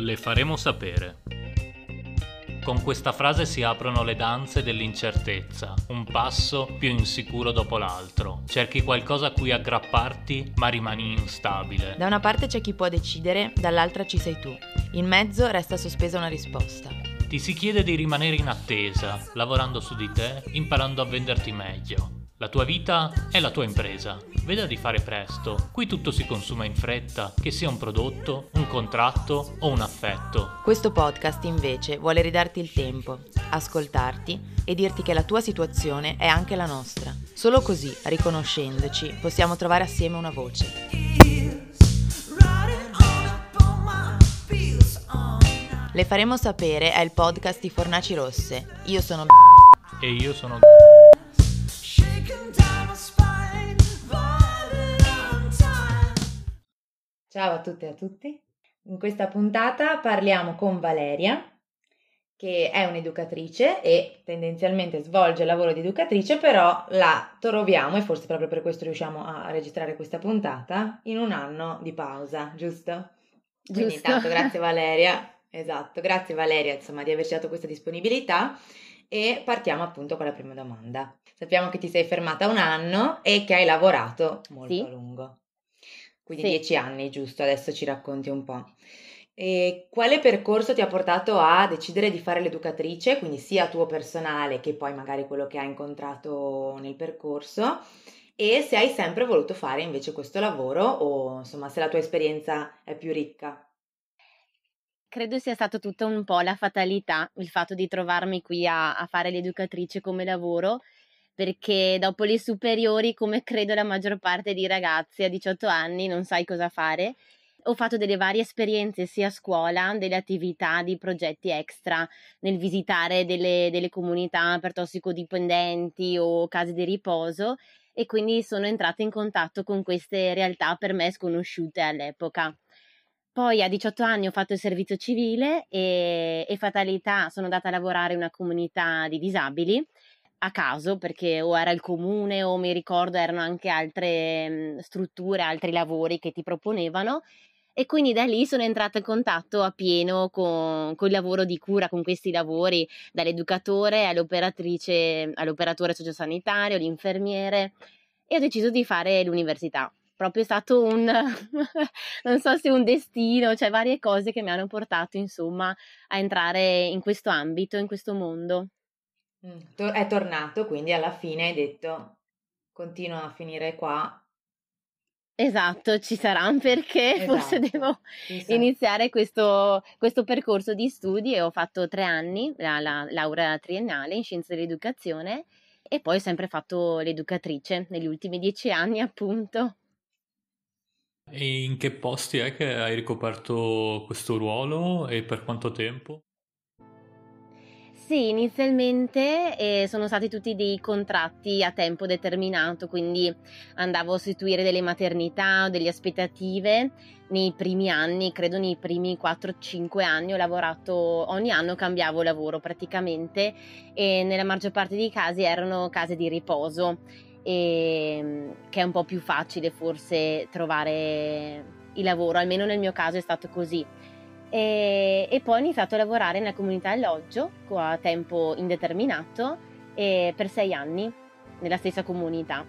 Le faremo sapere. Con questa frase si aprono le danze dell'incertezza, un passo più insicuro dopo l'altro. Cerchi qualcosa a cui aggrapparti, ma rimani instabile. Da una parte c'è chi può decidere, dall'altra ci sei tu. In mezzo resta sospesa una risposta. Ti si chiede di rimanere in attesa, lavorando su di te, imparando a venderti meglio. La tua vita è la tua impresa. Veda di fare presto. Qui tutto si consuma in fretta, che sia un prodotto, un contratto o un affetto. Questo podcast invece vuole ridarti il tempo, ascoltarti e dirti che la tua situazione è anche la nostra. Solo così, riconoscendoci, possiamo trovare assieme una voce. Le faremo sapere è il podcast di Fornaci Rosse. Io sono E io sono Ciao a tutte e a tutti. In questa puntata parliamo con Valeria, che è un'educatrice e tendenzialmente svolge il lavoro di educatrice, però la troviamo, e forse proprio per questo riusciamo a registrare questa puntata, in un anno di pausa, giusto? Quindi Giusto. intanto grazie Valeria, esatto, grazie Valeria insomma di averci dato questa disponibilità e partiamo appunto con la prima domanda. Sappiamo che ti sei fermata un anno e che hai lavorato molto Sì. a lungo, quindi Sì. dieci anni, giusto? Adesso ci racconti un po'. E quale percorso ti ha portato a decidere di fare l'educatrice, quindi sia tuo personale che poi magari quello che hai incontrato nel percorso? E se hai sempre voluto fare invece questo lavoro o insomma se la tua esperienza è più ricca? Credo sia stato tutto un po' la fatalità, il fatto di trovarmi qui a, a fare l'educatrice come lavoro, perché dopo le superiori, come credo la maggior parte di ragazzi a 18 anni, non sai cosa fare. Ho fatto delle varie esperienze sia a scuola, delle attività di progetti extra, nel visitare delle, delle comunità per tossicodipendenti o case di riposo e quindi sono entrata in contatto con queste realtà per me sconosciute all'epoca. Poi a 18 anni ho fatto il servizio civile e, e fatalità sono andata a lavorare in una comunità di disabili a caso perché o era il comune o mi ricordo erano anche altre mh, strutture, altri lavori che ti proponevano e quindi da lì sono entrata in contatto a pieno con, con il lavoro di cura, con questi lavori, dall'educatore all'operatrice, all'operatore sociosanitario, l'infermiere e ho deciso di fare l'università. Proprio è stato un, non so se un destino, cioè varie cose che mi hanno portato insomma a entrare in questo ambito, in questo mondo. Mm, È tornato, quindi alla fine hai detto continuo a finire qua. Esatto, ci sarà un perché, forse Esatto. devo Chissà. iniziare questo, questo percorso di studi e ho fatto tre anni, la, la laurea triennale in scienze dell'educazione e poi ho sempre fatto l'educatrice negli ultimi dieci anni appunto. E in che posti è che hai ricoperto questo ruolo e per quanto tempo? Sì, inizialmente eh, sono stati tutti dei contratti a tempo determinato, quindi andavo a sostituire delle maternità o delle aspettative. Nei primi anni, credo nei primi 4-5 anni, ho lavorato, ogni anno cambiavo lavoro praticamente e nella maggior parte dei casi erano case di riposo, e, che è un po' più facile forse trovare il lavoro, almeno nel mio caso è stato così. E, e poi ho iniziato a lavorare nella comunità alloggio a tempo indeterminato e per sei anni nella stessa comunità.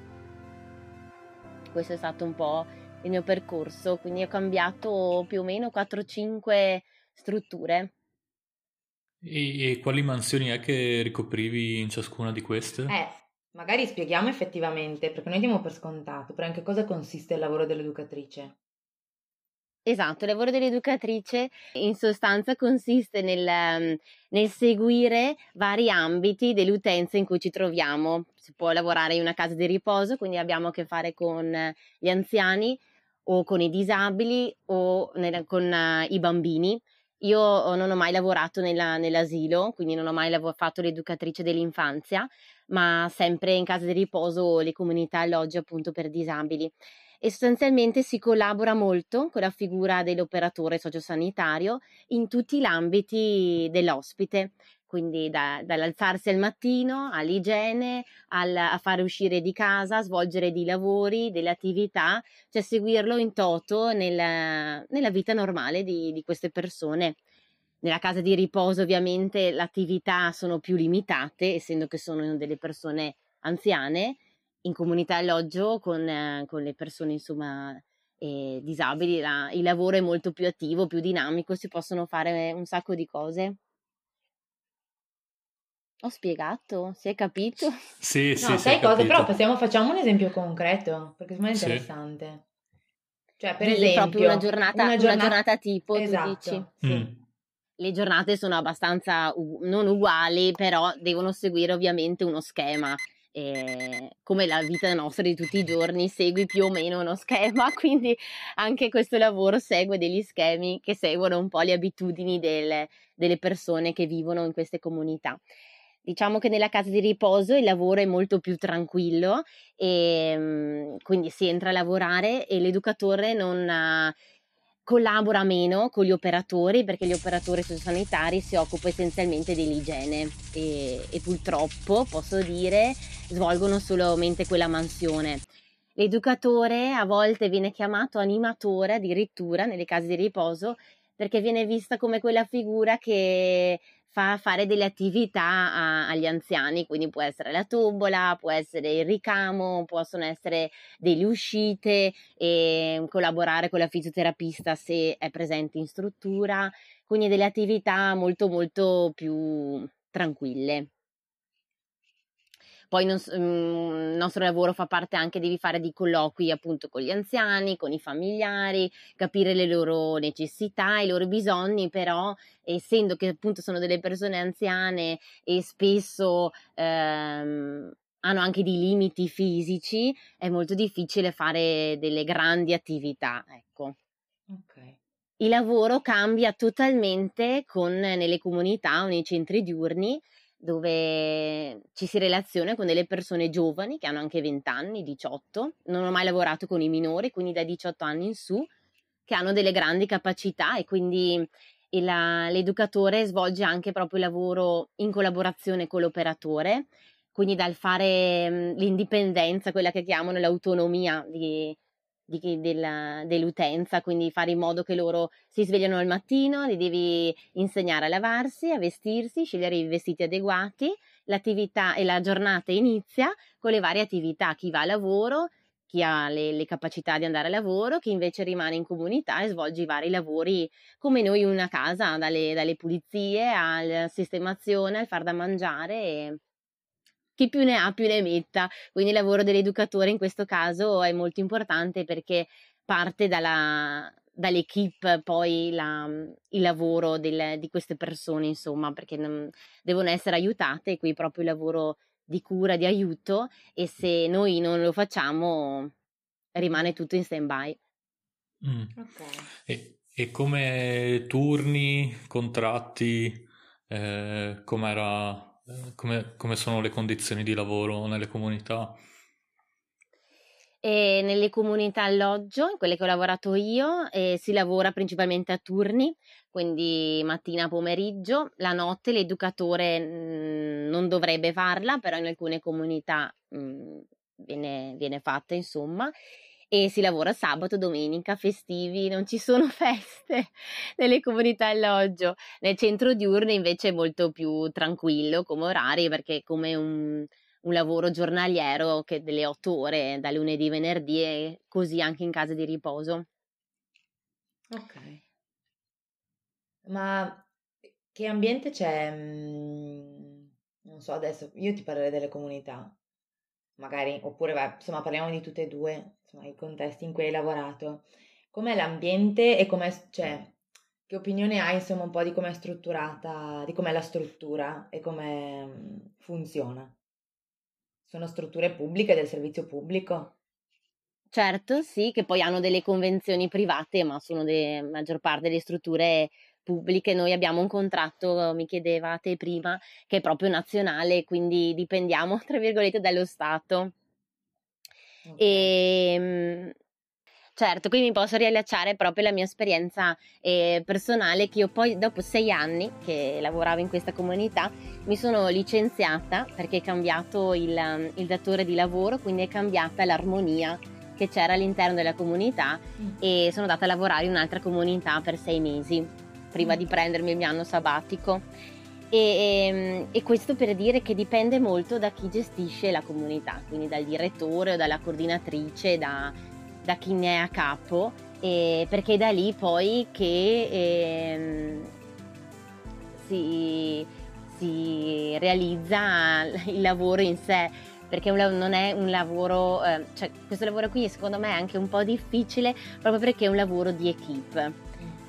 Questo è stato un po' il mio percorso, quindi ho cambiato più o meno 4-5 strutture. E, e quali mansioni è che ricoprivi in ciascuna di queste? Eh, magari spieghiamo effettivamente, perché noi diamo per scontato, però in che cosa consiste il lavoro dell'educatrice? Esatto, il lavoro dell'educatrice in sostanza consiste nel, ehm, nel seguire vari ambiti dell'utenza in cui ci troviamo. Si può lavorare in una casa di riposo, quindi abbiamo a che fare con eh, gli anziani o con i disabili o nel- con eh, i bambini. Io oh, non ho mai lavorato nella- nell'asilo, quindi non ho mai lav- fatto l'educatrice dell'infanzia, ma sempre in casa di riposo o le comunità alloggi appunto per disabili e sostanzialmente si collabora molto con la figura dell'operatore sociosanitario in tutti gli ambiti dell'ospite, quindi da, dall'alzarsi al mattino all'igiene, al, a fare uscire di casa, svolgere dei lavori, delle attività, cioè seguirlo in toto nella, nella vita normale di, di queste persone. Nella casa di riposo ovviamente le attività sono più limitate, essendo che sono delle persone anziane, in comunità alloggio con, eh, con le persone insomma eh, disabili la, il lavoro è molto più attivo, più dinamico, si possono fare un sacco di cose. Ho spiegato? Si è capito? Sì, sì, no, si sai cosa? capito. Però possiamo, facciamo un esempio concreto, perché secondo me è Sì. interessante. Cioè, per Di esempio... proprio una giornata, una giornata tipo, Esatto, dici? sì. Mm. Le giornate sono abbastanza u- non uguali, però devono seguire ovviamente uno schema. Eh, come la vita nostra di tutti i giorni segui più o meno uno schema, quindi anche questo lavoro segue degli schemi che seguono un po' le abitudini del- delle persone che vivono in queste comunità. Diciamo che nella casa di riposo il lavoro è molto più tranquillo e mm, quindi si entra a lavorare e l'educatore non collabora meno con gli operatori perché gli operatori sociosanitari si occupano essenzialmente dell'igiene e, e purtroppo posso dire svolgono solamente quella mansione. L'educatore a volte viene chiamato animatore addirittura nelle case di riposo perché viene vista come quella figura che fa fare delle attività a- agli anziani, quindi può essere la tombola, può essere il ricamo, possono essere delle uscite e collaborare con la fisioterapista se è presente in struttura, quindi delle attività molto molto più tranquille. Poi non mm, il nostro lavoro fa parte anche, devi fare dei colloqui appunto con gli anziani, con i familiari, capire le loro necessità, i loro bisogni, però essendo che appunto sono delle persone anziane e spesso ehm, hanno anche dei limiti fisici, è molto difficile fare delle grandi attività, ecco. Ok. Il lavoro cambia totalmente con, nelle comunità o nei centri diurni dove ci si relaziona con delle persone giovani che hanno anche 20 anni, 18. Non ho mai lavorato con i minori, quindi da 18 anni in su, che hanno delle grandi capacità e quindi il- l'educatore svolge anche proprio il lavoro in collaborazione con l'operatore, quindi dal fare mh, l'indipendenza, quella che chiamano l'autonomia di, di- della- dell'utenza, quindi fare in modo che loro si svegliano al mattino, li devi insegnare a lavarsi, a vestirsi, scegliere i vestiti adeguati, l'attività e la giornata inizia con le varie attività, chi va a lavoro, chi ha le, le capacità di andare a lavoro, chi invece rimane in comunità e svolge i vari lavori come noi in una casa, dalle, dalle pulizie alla sistemazione, al far da mangiare e chi più ne ha più ne metta. Quindi il lavoro dell'educatore in questo caso è molto importante perché parte dalla, dall'equipe poi la- il lavoro del- di queste persone, insomma, perché non- devono essere aiutate, qui proprio il lavoro di cura, di aiuto e se noi non lo facciamo rimane tutto in stand by. Mm. Ok. E, e come turni, contratti, eh, com'era, come, come sono le condizioni di lavoro nelle comunità? E nelle comunità alloggio, in quelle che ho lavorato io, eh, si lavora principalmente a turni, quindi mattina, pomeriggio, la notte l'educatore mh, non dovrebbe farla, però in alcune comunità mh, viene, viene fatta, insomma, e si lavora sabato, domenica, festivi, non ci sono feste nelle comunità alloggio. Nel centro diurno invece è molto più tranquillo come orari, perché è come un un lavoro giornaliero che delle otto ore da lunedì a venerdì e così anche in casa di riposo. Ok. Ma che ambiente c'è? mm, Non so, adesso io ti parlerei delle comunità, magari, oppure vai, insomma parliamo di tutte e due, insomma, i contesti in cui hai lavorato. Com'è l'ambiente e com'è, cioè, che opinione hai, insomma, un po' di com'è strutturata, di com'è la struttura e come mm, funziona? Sono strutture pubbliche del servizio pubblico? Certo, sì, che poi hanno delle convenzioni private, ma sono la maggior parte delle strutture pubbliche. Noi abbiamo un contratto, mi chiedevate prima, che è proprio nazionale, quindi dipendiamo, tra virgolette, dallo Stato. Ok. E mm, Certo, quindi mi posso riallacciare proprio alla mia esperienza eh, personale che io poi dopo sei anni che lavoravo in questa comunità mi sono licenziata perché è cambiato il, il datore di lavoro, quindi è cambiata l'armonia che c'era all'interno della comunità mm. e sono andata a lavorare in un'altra comunità per sei mesi prima di prendermi il mio anno sabbatico. E, ehm, e, questo per dire che dipende molto da chi gestisce la comunità, quindi dal direttore o dalla coordinatrice, da, da chi ne è a capo, perché è da lì poi che eh, si, si, realizza il lavoro in sé, perché non è un lavoro, eh, cioè questo lavoro qui secondo me è anche un po' difficile proprio perché è un lavoro di equip.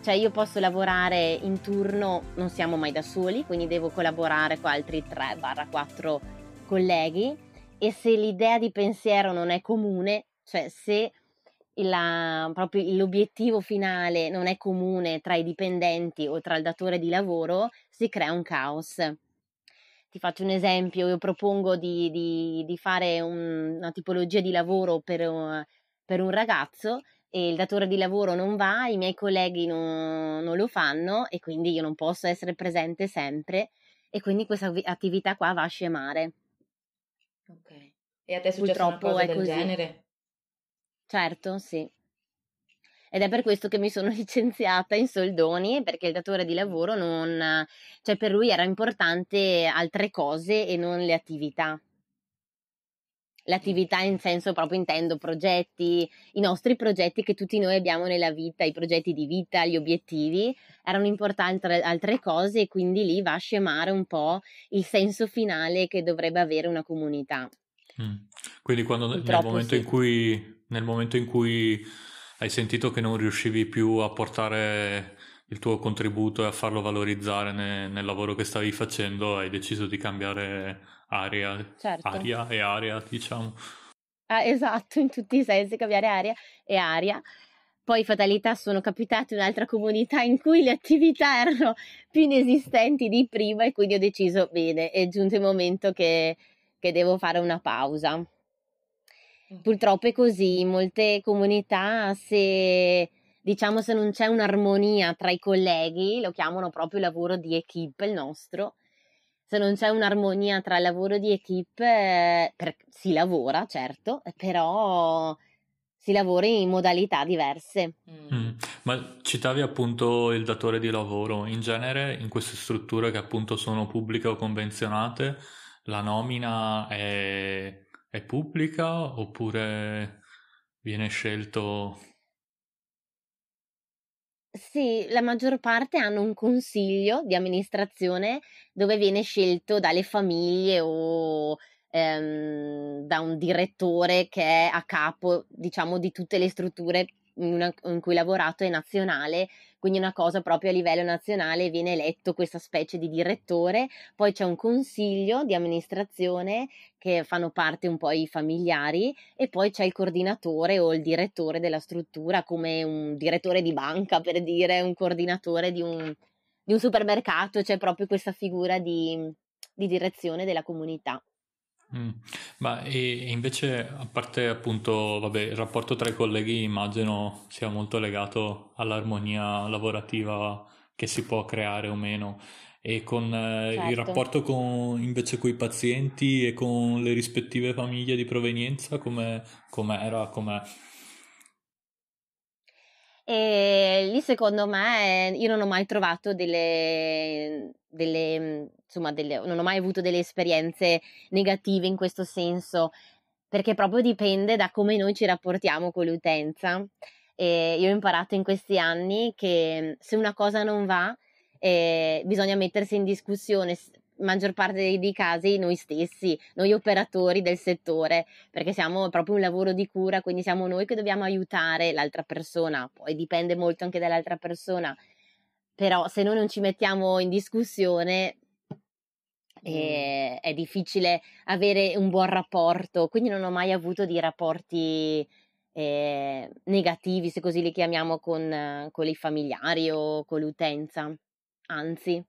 Cioè io posso lavorare in turno, non siamo mai da soli, quindi devo collaborare con altri 3-4 colleghi e se l'idea di pensiero non è comune, cioè se la, l'obiettivo finale non è comune tra i dipendenti o tra il datore di lavoro, si crea un caos. Ti faccio un esempio, io propongo di, di, di fare un, una tipologia di lavoro per, per, un ragazzo il datore di lavoro non va, i miei colleghi non, non lo fanno e quindi io non posso essere presente sempre e quindi questa attività qua va a scemare. Ok. E a te è successo Purtroppo una cosa del così. genere? Certo, sì. Ed è per questo che mi sono licenziata in soldoni, perché il datore di lavoro non, cioè per lui era importante altre cose e non le attività. L'attività in senso proprio intendo progetti, i nostri progetti che tutti noi abbiamo nella vita, i progetti di vita, gli obiettivi, erano importanti altre cose e quindi lì va a scemare un po' il senso finale che dovrebbe avere una comunità. Mm. Quindi quando nel momento, sì. cui, nel momento, in cui, hai sentito che non riuscivi più a portare il tuo contributo e a farlo valorizzare ne, nel lavoro che stavi facendo, hai deciso di cambiare area, certo. aria e area, diciamo. Ah, esatto, in tutti i sensi, cambiare aria e aria. Poi fatalità sono capitate in un'altra comunità in cui le attività erano più inesistenti di prima e quindi ho deciso, bene, è giunto il momento che che devo fare una pausa. Mm. Purtroppo è così, in molte comunità se diciamo se non c'è un'armonia tra i colleghi, lo chiamano proprio lavoro di equip il nostro, se non c'è un'armonia tra il lavoro di equip eh, per, si lavora certo, però si lavora in modalità diverse. Mm. mm. Ma citavi appunto il datore di lavoro, in genere in queste strutture che appunto sono pubbliche o convenzionate, la nomina è, è pubblica oppure viene scelto sì, la maggior parte hanno un consiglio di amministrazione dove viene scelto dalle famiglie o ehm, da un direttore che è a capo, diciamo, di tutte le strutture in, una, in, cui ho lavorato è nazionale, quindi una cosa proprio a livello nazionale viene eletto questa specie di direttore, poi c'è un consiglio di amministrazione che fanno parte un po' i familiari e poi c'è il coordinatore o il direttore della struttura come un direttore di banca per dire un coordinatore di un, di un supermercato, c'è proprio questa figura di, di direzione della comunità. Mm. Ma e invece, a parte appunto, vabbè, il rapporto tra i colleghi immagino sia molto legato all'armonia lavorativa che si può creare o meno. E con eh, certo. il rapporto con, invece con i pazienti e con le rispettive famiglie di provenienza, come, com'era, com'è? E lì secondo me io non ho mai trovato delle, delle, insomma, delle, non ho mai avuto delle esperienze negative in questo senso, perché proprio dipende da come noi ci rapportiamo con l'utenza. E io ho imparato in questi anni che se una cosa non va, eh, bisogna mettersi in discussione maggior parte dei, dei, casi noi stessi, noi operatori del settore, perché siamo proprio un lavoro di cura, quindi siamo noi che dobbiamo aiutare l'altra persona, poi dipende molto anche dall'altra persona, però se noi non ci mettiamo in discussione eh, è difficile avere un buon rapporto, quindi non ho mai avuto di rapporti eh, negativi, se così li chiamiamo, con, con i familiari o con l'utenza, anzi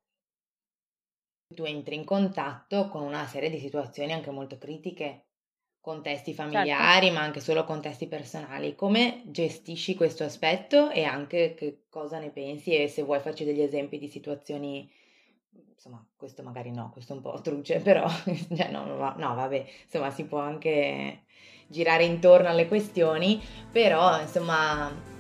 tu entri in contatto con una serie di situazioni anche molto critiche. contesti familiari, certo. ma anche solo contesti personali. Come gestisci questo aspetto e anche che cosa ne pensi e se vuoi farci degli esempi di situazioni insomma, questo magari no, questo è un po' truce, però cioè, no, no, no, vabbè, insomma, si può anche girare intorno alle questioni, però insomma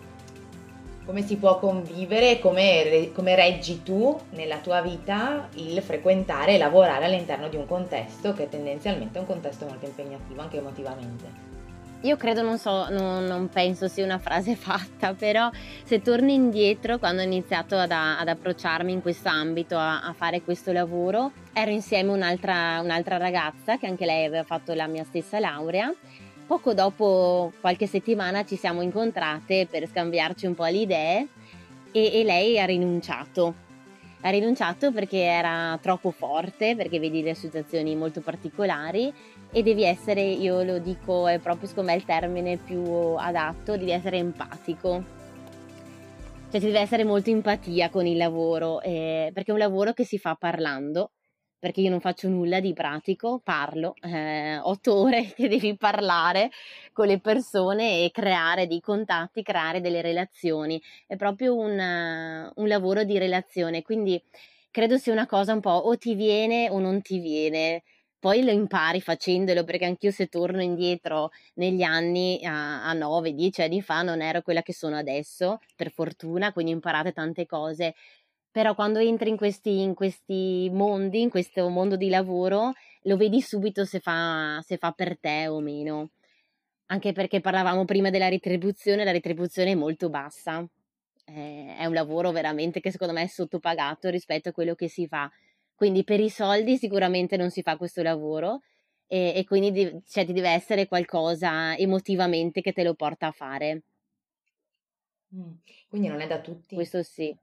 come si può convivere, come, come reggi tu nella tua vita il frequentare e lavorare all'interno di un contesto che tendenzialmente è un contesto molto impegnativo anche emotivamente. Io credo, non so, non, non, penso sia una frase fatta, però se torni indietro quando ho iniziato ad, ad approcciarmi in questo ambito, a, a, fare questo lavoro, ero insieme a un'altra, un'altra ragazza che anche lei aveva fatto la mia stessa laurea poco dopo qualche settimana ci siamo incontrate per scambiarci un po' le idee e, e lei ha rinunciato. Ha rinunciato perché era troppo forte, perché vedi le situazioni molto particolari e devi essere, io lo dico, è proprio secondo me il termine più adatto, devi essere empatico. Cioè ci deve essere molta empatia con il lavoro, eh, perché è un lavoro che si fa parlando perché io non faccio nulla di pratico, parlo, eh, otto ore che devi parlare con le persone e creare dei contatti, creare delle relazioni, è proprio un, un lavoro di relazione, quindi credo sia una cosa un po' o ti viene o non ti viene, poi lo impari facendolo perché anch'io se torno indietro negli anni a, a 9-10 anni fa non ero quella che sono adesso per fortuna quindi imparate tante cose però quando entri in questi, in questi mondi, in questo mondo di lavoro, lo vedi subito se fa, se fa per te o meno. Anche perché parlavamo prima della retribuzione, la retribuzione è molto bassa. Eh, è un lavoro veramente che secondo me è sottopagato rispetto a quello che si fa. Quindi per i soldi sicuramente non si fa questo lavoro e, e quindi di, cioè, ti deve essere qualcosa emotivamente che te lo porta a fare. Mm, quindi non è da tutti. Questo sì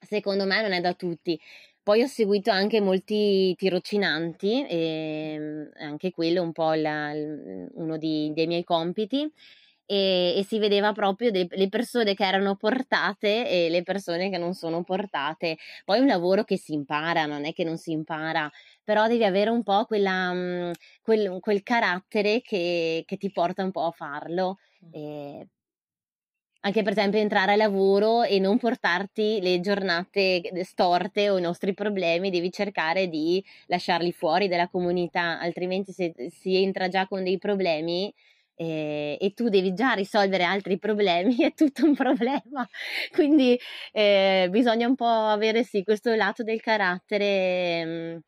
secondo me non è da tutti. Poi ho seguito anche molti tirocinanti, e ehm, anche quello è un po' la, uno di, dei miei compiti. E, e, si vedeva proprio de, le persone che erano portate e le persone che non sono portate. Poi è un lavoro che si impara, non è che non si impara, però devi avere un po' quella, mm, quel, quel, carattere che, che, ti porta un po' a farlo. E anche per esempio entrare a lavoro e non portarti le giornate storte o i nostri problemi, devi cercare di lasciarli fuori dalla comunità, altrimenti se si entra già con dei problemi eh, e tu devi già risolvere altri problemi, è tutto un problema. Quindi eh, bisogna un po' avere sì questo lato del carattere. Mh, mm,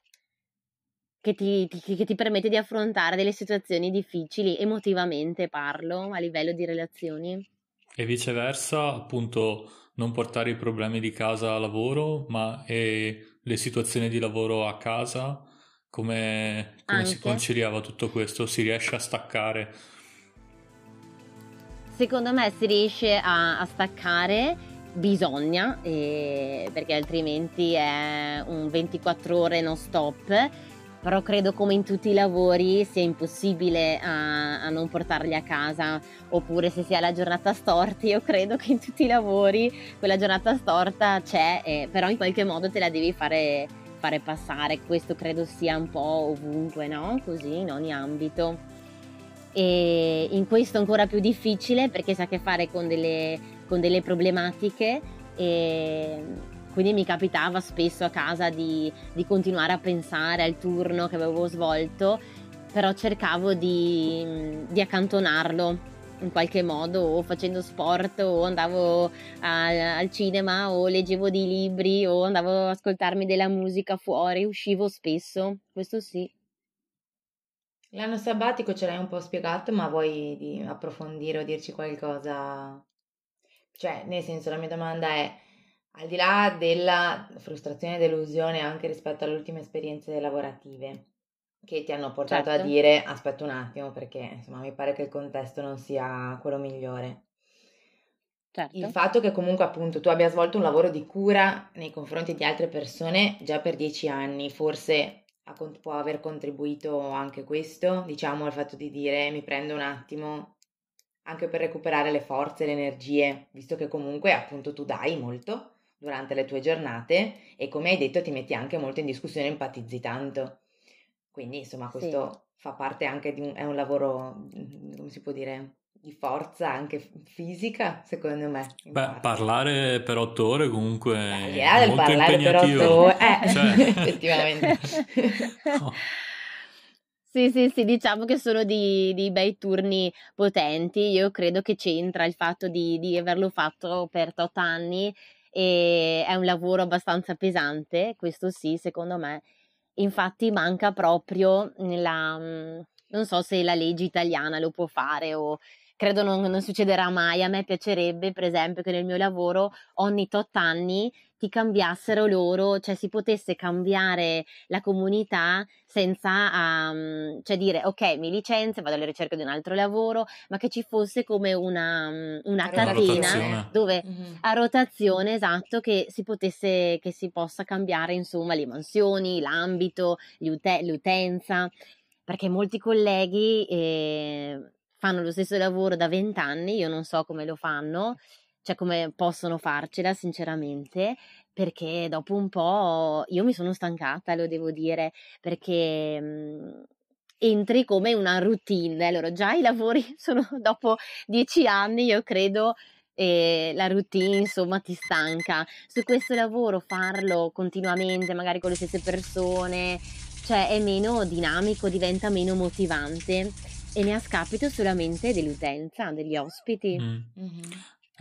che ti, ti, che ti, permette di affrontare delle situazioni difficili emotivamente, parlo a livello di relazioni. E viceversa, appunto, non portare i problemi di casa a lavoro, ma le situazioni di lavoro a casa, come, come si conciliava tutto questo? Si riesce a staccare? Secondo me si riesce a, a staccare, bisogna, eh, perché altrimenti è un 24 ore non stop però credo come in tutti i lavori sia impossibile a, a, non portarli a casa. Oppure se si ha la giornata storta io credo che in tutti i lavori quella giornata storta c'è eh, però in qualche modo te la devi fare, fare passare. Questo credo sia un po' ovunque no? così in ogni ambito. E in questo ancora più difficile perché sa che fare con delle, con delle problematiche. E quindi mi capitava spesso a casa di, di, continuare a pensare al turno che avevo svolto, però cercavo di, di accantonarlo in qualche modo o facendo sport o andavo al, al, cinema o leggevo dei libri o andavo ad ascoltarmi della musica fuori, uscivo spesso, questo sì. L'anno sabbatico ce l'hai un po' spiegato, ma vuoi approfondire o dirci qualcosa? Cioè, nel senso, la mia domanda è al di là della frustrazione e delusione anche rispetto alle ultime esperienze lavorative che ti hanno portato certo. a dire aspetta un attimo perché insomma mi pare che il contesto non sia quello migliore. Certo. Il fatto che comunque appunto tu abbia svolto un lavoro di cura nei confronti di altre persone già per dieci anni, forse può aver contribuito anche questo, diciamo, al fatto di dire mi prendo un attimo anche per recuperare le forze, le energie, visto che comunque appunto tu dai molto durante le tue giornate e come hai detto ti metti anche molto in discussione, empatizzi tanto. Quindi insomma questo sì. fa parte anche di un, è un lavoro, mm, come si può dire, di forza anche fisica, secondo me. Beh, parte. parlare per otto ore comunque Beh, è molto parlare impegnativo. per otto ore, eh, cioè... effettivamente. oh. Sì, sì, sì, diciamo che sono di, di, bei turni potenti. Io credo che c'entra il fatto di, di averlo fatto per tot anni e è un lavoro abbastanza pesante, questo sì, secondo me. Infatti manca proprio nella, mm, non so se la legge italiana lo può fare o credo non, non, succederà mai. A me piacerebbe, per esempio, che nel mio lavoro ogni tot anni ti cambiassero loro, cioè si potesse cambiare la comunità senza um, cioè dire ok, mi licenzio, vado alla ricerca di un altro lavoro, ma che ci fosse come una, mm, una catena dove mm-hmm. a rotazione, esatto, che si potesse, che si possa cambiare insomma le mansioni, l'ambito, l'ute- l'utenza, perché molti colleghi eh, fanno lo stesso lavoro da vent'anni, io non so come lo fanno, cioè come possono farcela sinceramente, perché dopo un po' io mi sono stancata, lo devo dire, perché mh, entri come una routine, allora già i lavori sono dopo dieci anni, io credo, e la routine insomma ti stanca. Su questo lavoro farlo continuamente, magari con le stesse persone, cioè è meno dinamico, diventa meno motivante e ne ha scapito solamente dell'utenza, degli ospiti. Mm. Mm-hmm.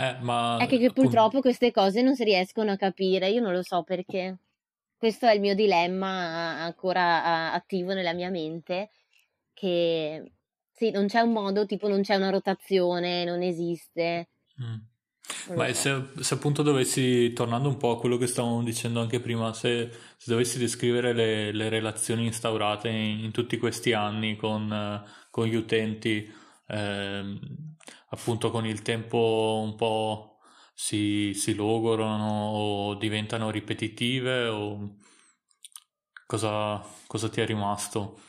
Eh, ma è che, che purtroppo queste cose non si riescono a capire, io non lo so perché. Questo è il mio dilemma ancora attivo nella mia mente, che sì, non c'è un modo, tipo non c'è una rotazione, non esiste. Mm. Ma se, se, appunto dovessi, tornando un po' a quello che stavamo dicendo anche prima, se, se dovessi descrivere le, le relazioni instaurate in, in, tutti questi anni con, con gli utenti, eh, appunto con il tempo un po' si, si logorano o diventano ripetitive o cosa, cosa ti è rimasto?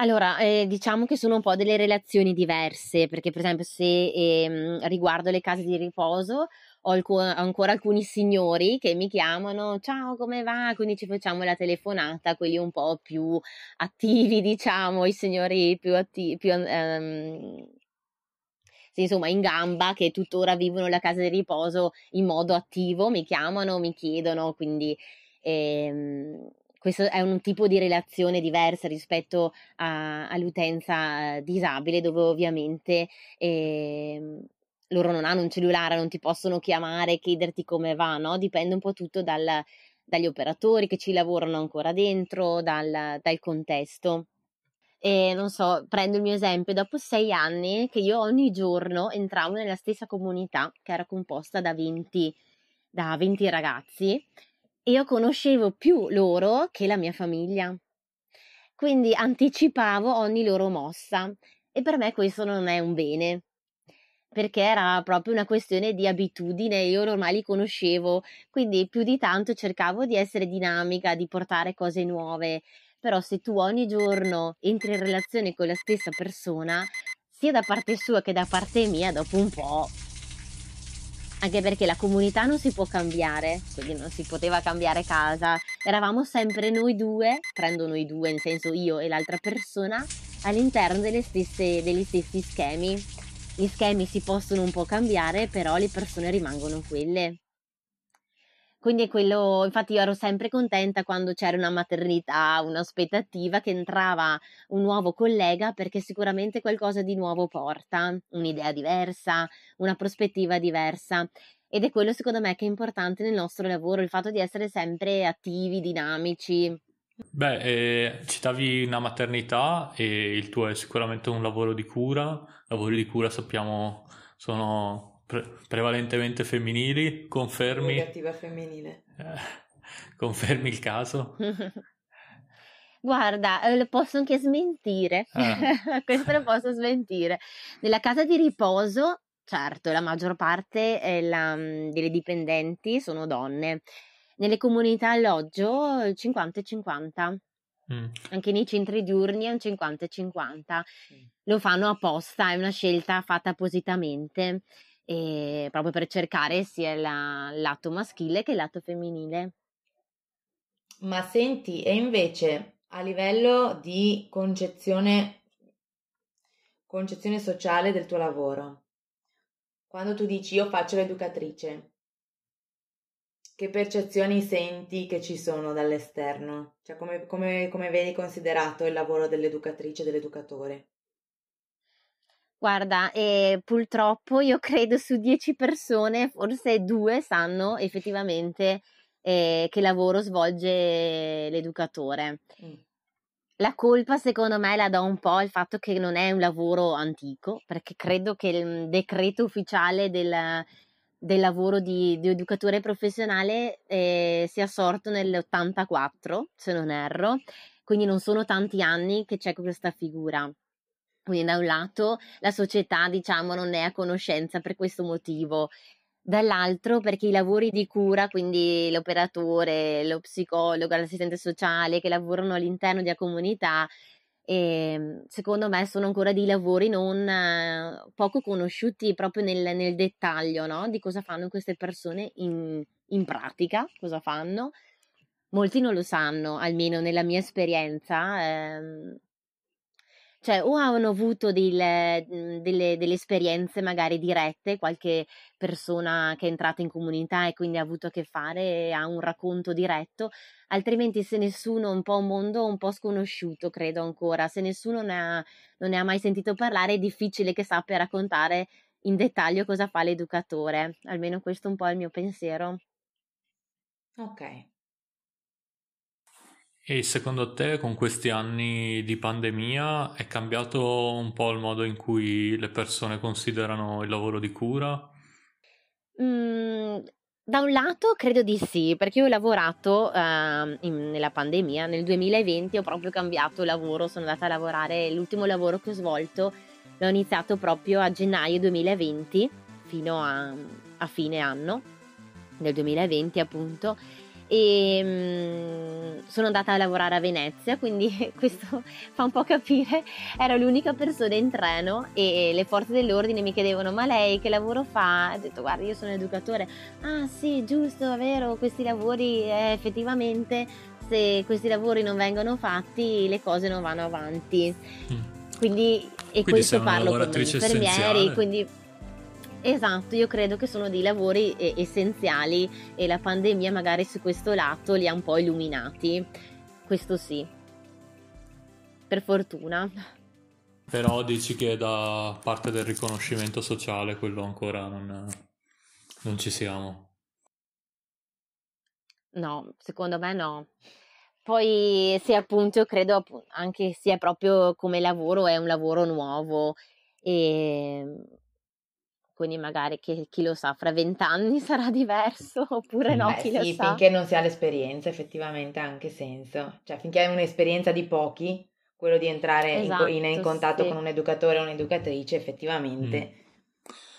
Allora, eh, diciamo che sono un po' delle relazioni diverse, perché per esempio se eh, riguardo le case di riposo ho alc- ancora alcuni signori che mi chiamano, ciao come va? Quindi ci facciamo la telefonata, quelli un po' più attivi, diciamo, i signori più attivi, più, um, sì, insomma, in gamba, che tuttora vivono la casa di riposo in modo attivo, mi chiamano, mi chiedono, quindi... Ehm, questo è un tipo di relazione diversa rispetto a, all'utenza disabile, dove ovviamente eh, loro non hanno un cellulare, non ti possono chiamare chiederti come va, no? Dipende un po' tutto dal, dagli operatori che ci lavorano ancora dentro, dal, dal contesto. E non so, prendo il mio esempio, dopo sei anni che io ogni giorno entravo nella stessa comunità che era composta da 20, da 20 ragazzi e io conoscevo più loro che la mia famiglia. Quindi anticipavo ogni loro mossa e per me questo non è un bene, perché era proprio una questione di abitudine, io ormai li conoscevo, quindi più di tanto cercavo di essere dinamica, di portare cose nuove, però se tu ogni giorno entri in relazione con la stessa persona, sia da parte sua che da parte mia, dopo un po' anche perché la comunità non si può cambiare, quindi non si poteva cambiare casa, eravamo sempre noi due, prendo noi due, nel senso io e l'altra persona, all'interno stesse, degli stessi schemi. Gli schemi si possono un po' cambiare, però le persone rimangono quelle. Quindi è quello, infatti io ero sempre contenta quando c'era una maternità, un'aspettativa che entrava un nuovo collega perché sicuramente qualcosa di nuovo porta, un'idea diversa, una prospettiva diversa. Ed è quello secondo me che è importante nel nostro lavoro, il fatto di essere sempre attivi, dinamici. Beh, eh, citavi una maternità e il tuo è sicuramente un lavoro di cura. Lavori di cura sappiamo sono pre- prevalentemente femminili, confermi... Negativa femminile. Eh, confermi il caso? Guarda, eh, lo posso anche smentire, ah. questo lo posso smentire. Nella casa di riposo, certo, la maggior parte la, mm, delle dipendenti sono donne. Nelle comunità alloggio 50 e 50. Mm. Anche nei centri diurni è un 50 e 50. Mm. Lo fanno apposta, è una scelta fatta appositamente e proprio per cercare sia la, lato maschile che il lato femminile. Ma senti, e invece a livello di concezione, concezione sociale del tuo lavoro. Quando tu dici io faccio l'educatrice, che percezioni senti che ci sono dall'esterno? Cioè come, come, come vedi considerato il lavoro dell'educatrice, dell'educatore? Guarda, eh, purtroppo io credo su dieci persone, forse due sanno effettivamente eh, che lavoro svolge l'educatore. Mm. La colpa secondo me la do un po' al fatto che non è un lavoro antico, perché credo che il decreto ufficiale del, del lavoro di, di, educatore professionale eh, sia sorto nell'84, se non erro, quindi non sono tanti anni che c'è questa figura. Quindi da un lato la società, diciamo, non è a conoscenza per questo motivo, dall'altro perché i lavori di cura, quindi l'operatore, lo psicologo, l'assistente sociale che lavorano all'interno di una comunità, eh, secondo me sono ancora dei lavori non eh, poco conosciuti proprio nel, nel dettaglio no? di cosa fanno queste persone in, in pratica, cosa fanno. Molti non lo sanno, almeno nella mia esperienza. Eh, cioè o hanno avuto del, mhmm, delle, delle, esperienze magari dirette, qualche persona che è entrata in comunità e quindi ha avuto a che fare, ha un racconto diretto, altrimenti se nessuno, un po' un mondo un po' sconosciuto credo ancora, se nessuno ne ha, non ne ha mai sentito parlare è difficile che sappia raccontare in dettaglio cosa fa l'educatore, almeno questo è un po' il mio pensiero. Ok, e secondo te con questi anni di pandemia è cambiato un po' il modo in cui le persone considerano il lavoro di cura? Mm, da un lato credo di sì, perché io ho lavorato uh, in, nella pandemia, nel 2020 ho proprio cambiato lavoro, sono andata a lavorare, l'ultimo lavoro che ho svolto l'ho iniziato proprio a gennaio 2020 fino a, a fine anno del 2020 appunto e mh, sono andata a lavorare a Venezia, quindi questo fa un po' capire, ero l'unica persona in treno e le forze dell'ordine mi chiedevano ma lei che lavoro fa? Ho detto guarda io sono educatore, ah sì giusto, è vero, questi lavori eh, effettivamente se questi lavori non vengono fatti le cose non vanno avanti. Mm. Quindi, e quindi questo parlo con gli infermieri, quindi Esatto, io credo che sono dei lavori essenziali e la pandemia magari su questo lato li ha un po' illuminati. Questo sì. Per fortuna. Però dici che da parte del riconoscimento sociale quello ancora non, non ci siamo. No, secondo me no. Poi sì, appunto, io credo anche sia proprio come lavoro, è un lavoro nuovo e quindi magari chi, chi lo sa, fra vent'anni sarà diverso oppure no, Beh, chi sì, lo sa. finché non si ha l'esperienza effettivamente ha anche senso, cioè finché è un'esperienza di pochi, quello di entrare esatto, in, in, contatto sì. con un educatore o un'educatrice effettivamente. Mm.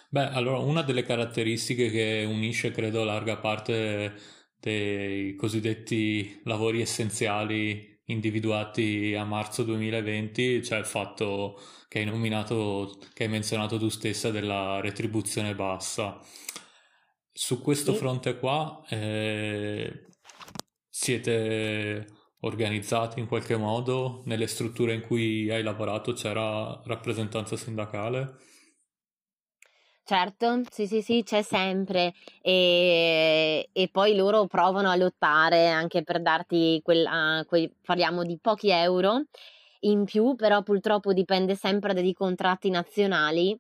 Beh, allora una delle caratteristiche che unisce credo larga parte dei cosiddetti lavori essenziali individuati a marzo 2020, cioè il fatto che hai nominato, che hai menzionato tu stessa della retribuzione bassa. Su questo sì. fronte qua eh, siete organizzati in qualche modo nelle strutture in cui hai lavorato c'era rappresentanza sindacale? Certo, sì, sì, sì, c'è sempre e, e, poi loro provano a lottare anche per darti quella, quei, parliamo di pochi euro in più, però purtroppo dipende sempre dai contratti nazionali,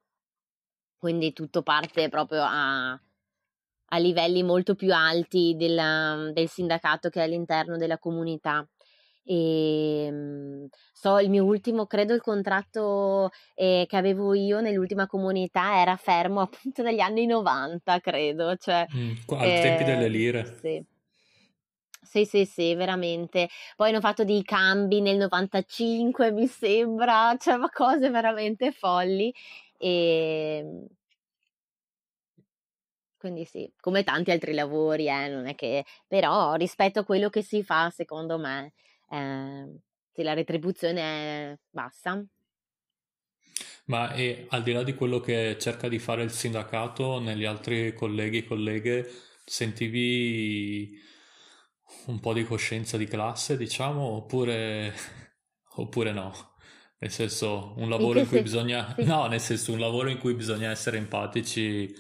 quindi tutto parte proprio a, a livelli molto più alti del, del sindacato che è all'interno della comunità. E so il mio ultimo, credo il contratto eh, che avevo io nell'ultima comunità era fermo appunto dagli anni 90, credo. Cioè, mm, ai eh, tempi delle lire. Sì. Sì, sì, sì, veramente. Poi hanno fatto dei cambi nel 95, mi sembra, cioè, ma cose veramente folli. E ehm, quindi sì, come tanti altri lavori, eh, non è che... però rispetto a quello che si fa, secondo me, eh, se la retribuzione è bassa. Ma e, al di là di quello che cerca di fare il sindacato, negli altri colleghi e colleghe, sentivi un po' di coscienza di classe, diciamo, oppure, oppure no? Nel senso, un lavoro in cui bisogna... No, nel senso, un lavoro in cui bisogna essere empatici,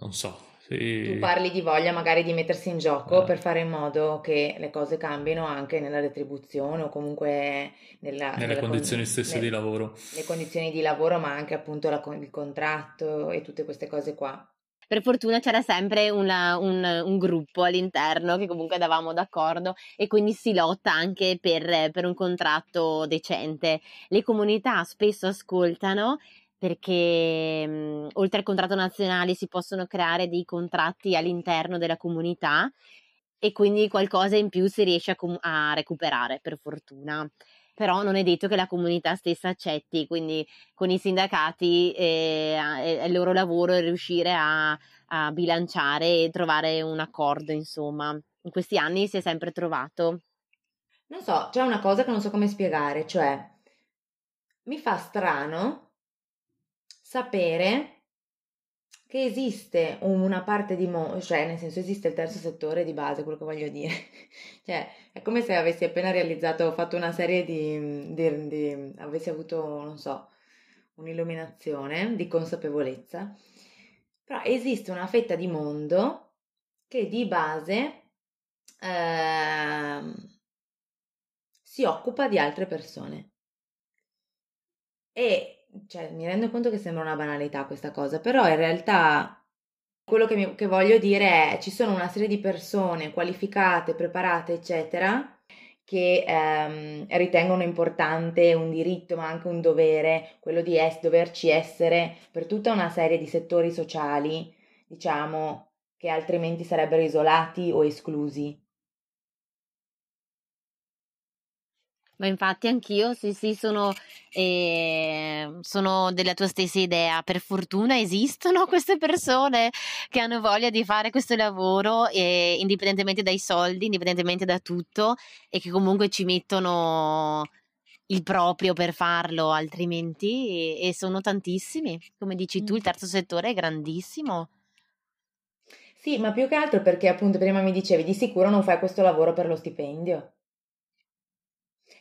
non so, sì. Tu parli di voglia magari di mettersi in gioco eh. per fare in modo che le cose cambino anche nella retribuzione o comunque nella, nelle condizioni con... stesse nel... di lavoro. Le condizioni di lavoro, ma anche appunto la... il contratto e tutte queste cose qua. Per fortuna c'era sempre una, un, un, gruppo all'interno che comunque davamo d'accordo e quindi si lotta anche per, per un contratto decente. Le comunità spesso ascoltano perché mh, oltre al contratto nazionale si possono creare dei contratti all'interno della comunità e quindi qualcosa in più si riesce a, com- a recuperare per fortuna però non è detto che la comunità stessa accetti, quindi con i sindacati eh, è il loro lavoro riuscire a, a, bilanciare e trovare un accordo, insomma. In questi anni si è sempre trovato. Non so, c'è una cosa che non so come spiegare, cioè mi fa strano sapere che esiste una parte di mondo, cioè nel senso esiste il terzo settore di base, quello che voglio dire. cioè, è come se avessi appena realizzato, fatto una serie di, di, di avessi avuto, non so, un'illuminazione di consapevolezza. Però esiste una fetta di mondo che di base eh, si occupa di altre persone. E cioè, mi rendo conto che sembra una banalità questa cosa, però in realtà quello che, mi, che voglio dire è ci sono una serie di persone qualificate, preparate, eccetera, che ehm, ritengono importante un diritto ma anche un dovere, quello di es- doverci essere per tutta una serie di settori sociali, diciamo, che altrimenti sarebbero isolati o esclusi. Ma infatti anch'io, sì, sì, sono, eh, sono della tua stessa idea. Per fortuna esistono queste persone che hanno voglia di fare questo lavoro, eh, indipendentemente dai soldi, indipendentemente da tutto, e che comunque ci mettono il proprio per farlo, altrimenti, e, e sono tantissimi. Come dici tu, il terzo settore è grandissimo. Sì, ma più che altro perché appunto prima mi dicevi di sicuro non fai questo lavoro per lo stipendio.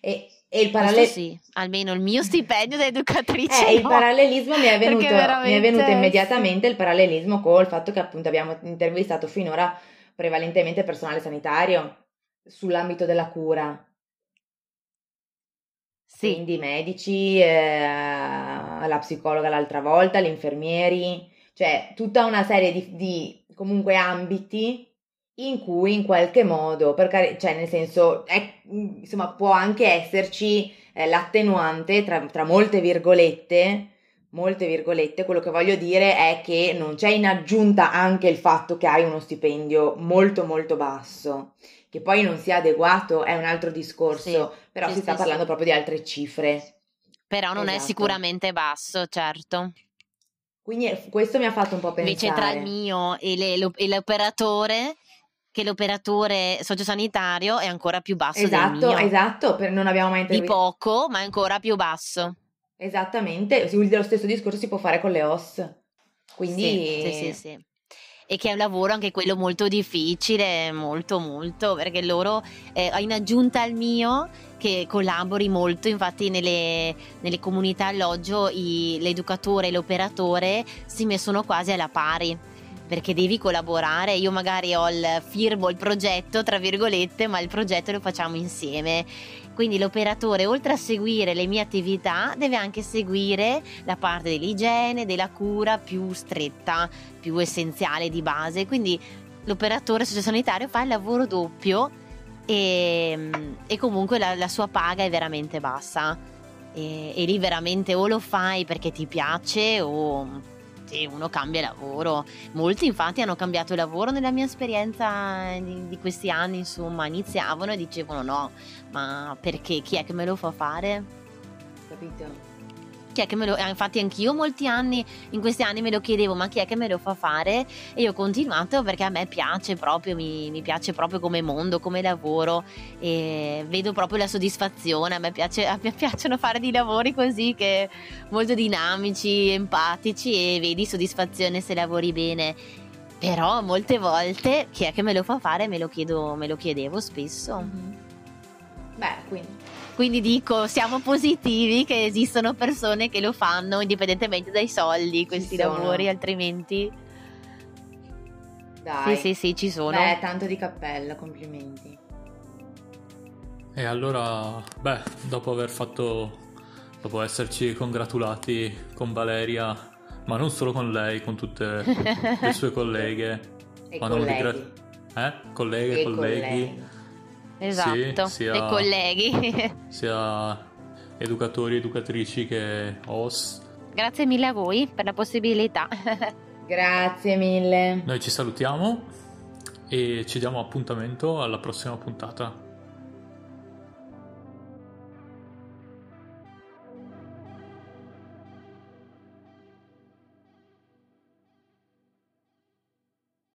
E, e il parallel... sì, almeno il mio stipendio da educatrice. Eh, no. il parallelismo mi è venuto, veramente... mi è venuto immediatamente il parallelismo col fatto che appunto abbiamo intervistato finora prevalentemente personale sanitario sull'ambito della cura. Sì. Quindi medici, eh, la psicologa l'altra volta, gli infermieri, cioè tutta una serie di, di comunque ambiti in cui in qualche modo, perché, cioè nel senso, è, insomma, può anche esserci eh, l'attenuante tra, tra molte virgolette, molte virgolette, quello che voglio dire è che non c'è in aggiunta anche il fatto che hai uno stipendio molto molto basso, che poi non sia adeguato è un altro discorso, sì, però sì, si sta sì, parlando proprio di altre cifre. Però non esatto. è sicuramente basso, certo. Quindi questo mi ha fatto un po' pensare. Invece tra il mio e, le, e l'operatore che l'operatore sociosanitario è ancora più basso esatto, Esatto, per, non abbiamo mai intervistato. Di poco, ma è ancora più basso. Esattamente, lo stesso discorso si può fare con le OS. Quindi... Sì, sì, sì, sì. E che è un lavoro anche quello molto difficile, molto molto, perché loro, eh, in aggiunta al mio, che collabori molto, infatti nelle, nelle comunità alloggio i, l'educatore e l'operatore si mettono quasi alla pari perché devi collaborare. Io magari ho il firmo il progetto, tra virgolette, ma il progetto lo facciamo insieme. Quindi l'operatore, oltre a seguire le mie attività, deve anche seguire la parte dell'igiene, della cura più stretta, più essenziale di base. Quindi l'operatore sociosanitario fa il lavoro doppio e, e comunque la, la, sua paga è veramente bassa. E, e lì veramente o lo fai perché ti piace o sì, uno cambia lavoro. Molti infatti hanno cambiato lavoro nella mia esperienza di, di, questi anni, insomma, iniziavano e dicevano no, ma perché? Chi è che me lo fa fare? Capito? Chi è che me lo eh, infatti anch'io molti anni in questi anni me lo chiedevo ma chi è che me lo fa fare e io ho continuato perché a me piace proprio mi, mi piace proprio come mondo come lavoro e vedo proprio la soddisfazione a me, piace, a me piacciono fare dei lavori così che molto dinamici empatici e vedi soddisfazione se lavori bene Però molte volte chi è che me lo fa fare me lo, chiedo, me lo chiedevo spesso. Mhm. Beh, quindi. Quindi dico, siamo positivi che esistono persone che lo fanno indipendentemente dai soldi, questi lavori, altrimenti... Dai. Sì, sì, sì, ci sono. Beh, tanto di cappella, complimenti. E allora, beh, dopo aver fatto, dopo esserci congratulati con Valeria, ma non solo con lei, con tutte le sue colleghe, E ma non colleghi. gra- eh? colleghe, E colleghi, colleghi. Esatto, sia- dei colleghi. sia educatori, educatrici che OS. Grazie mille a voi per la possibilità. Grazie mille. Noi ci salutiamo e ci diamo appuntamento alla prossima puntata.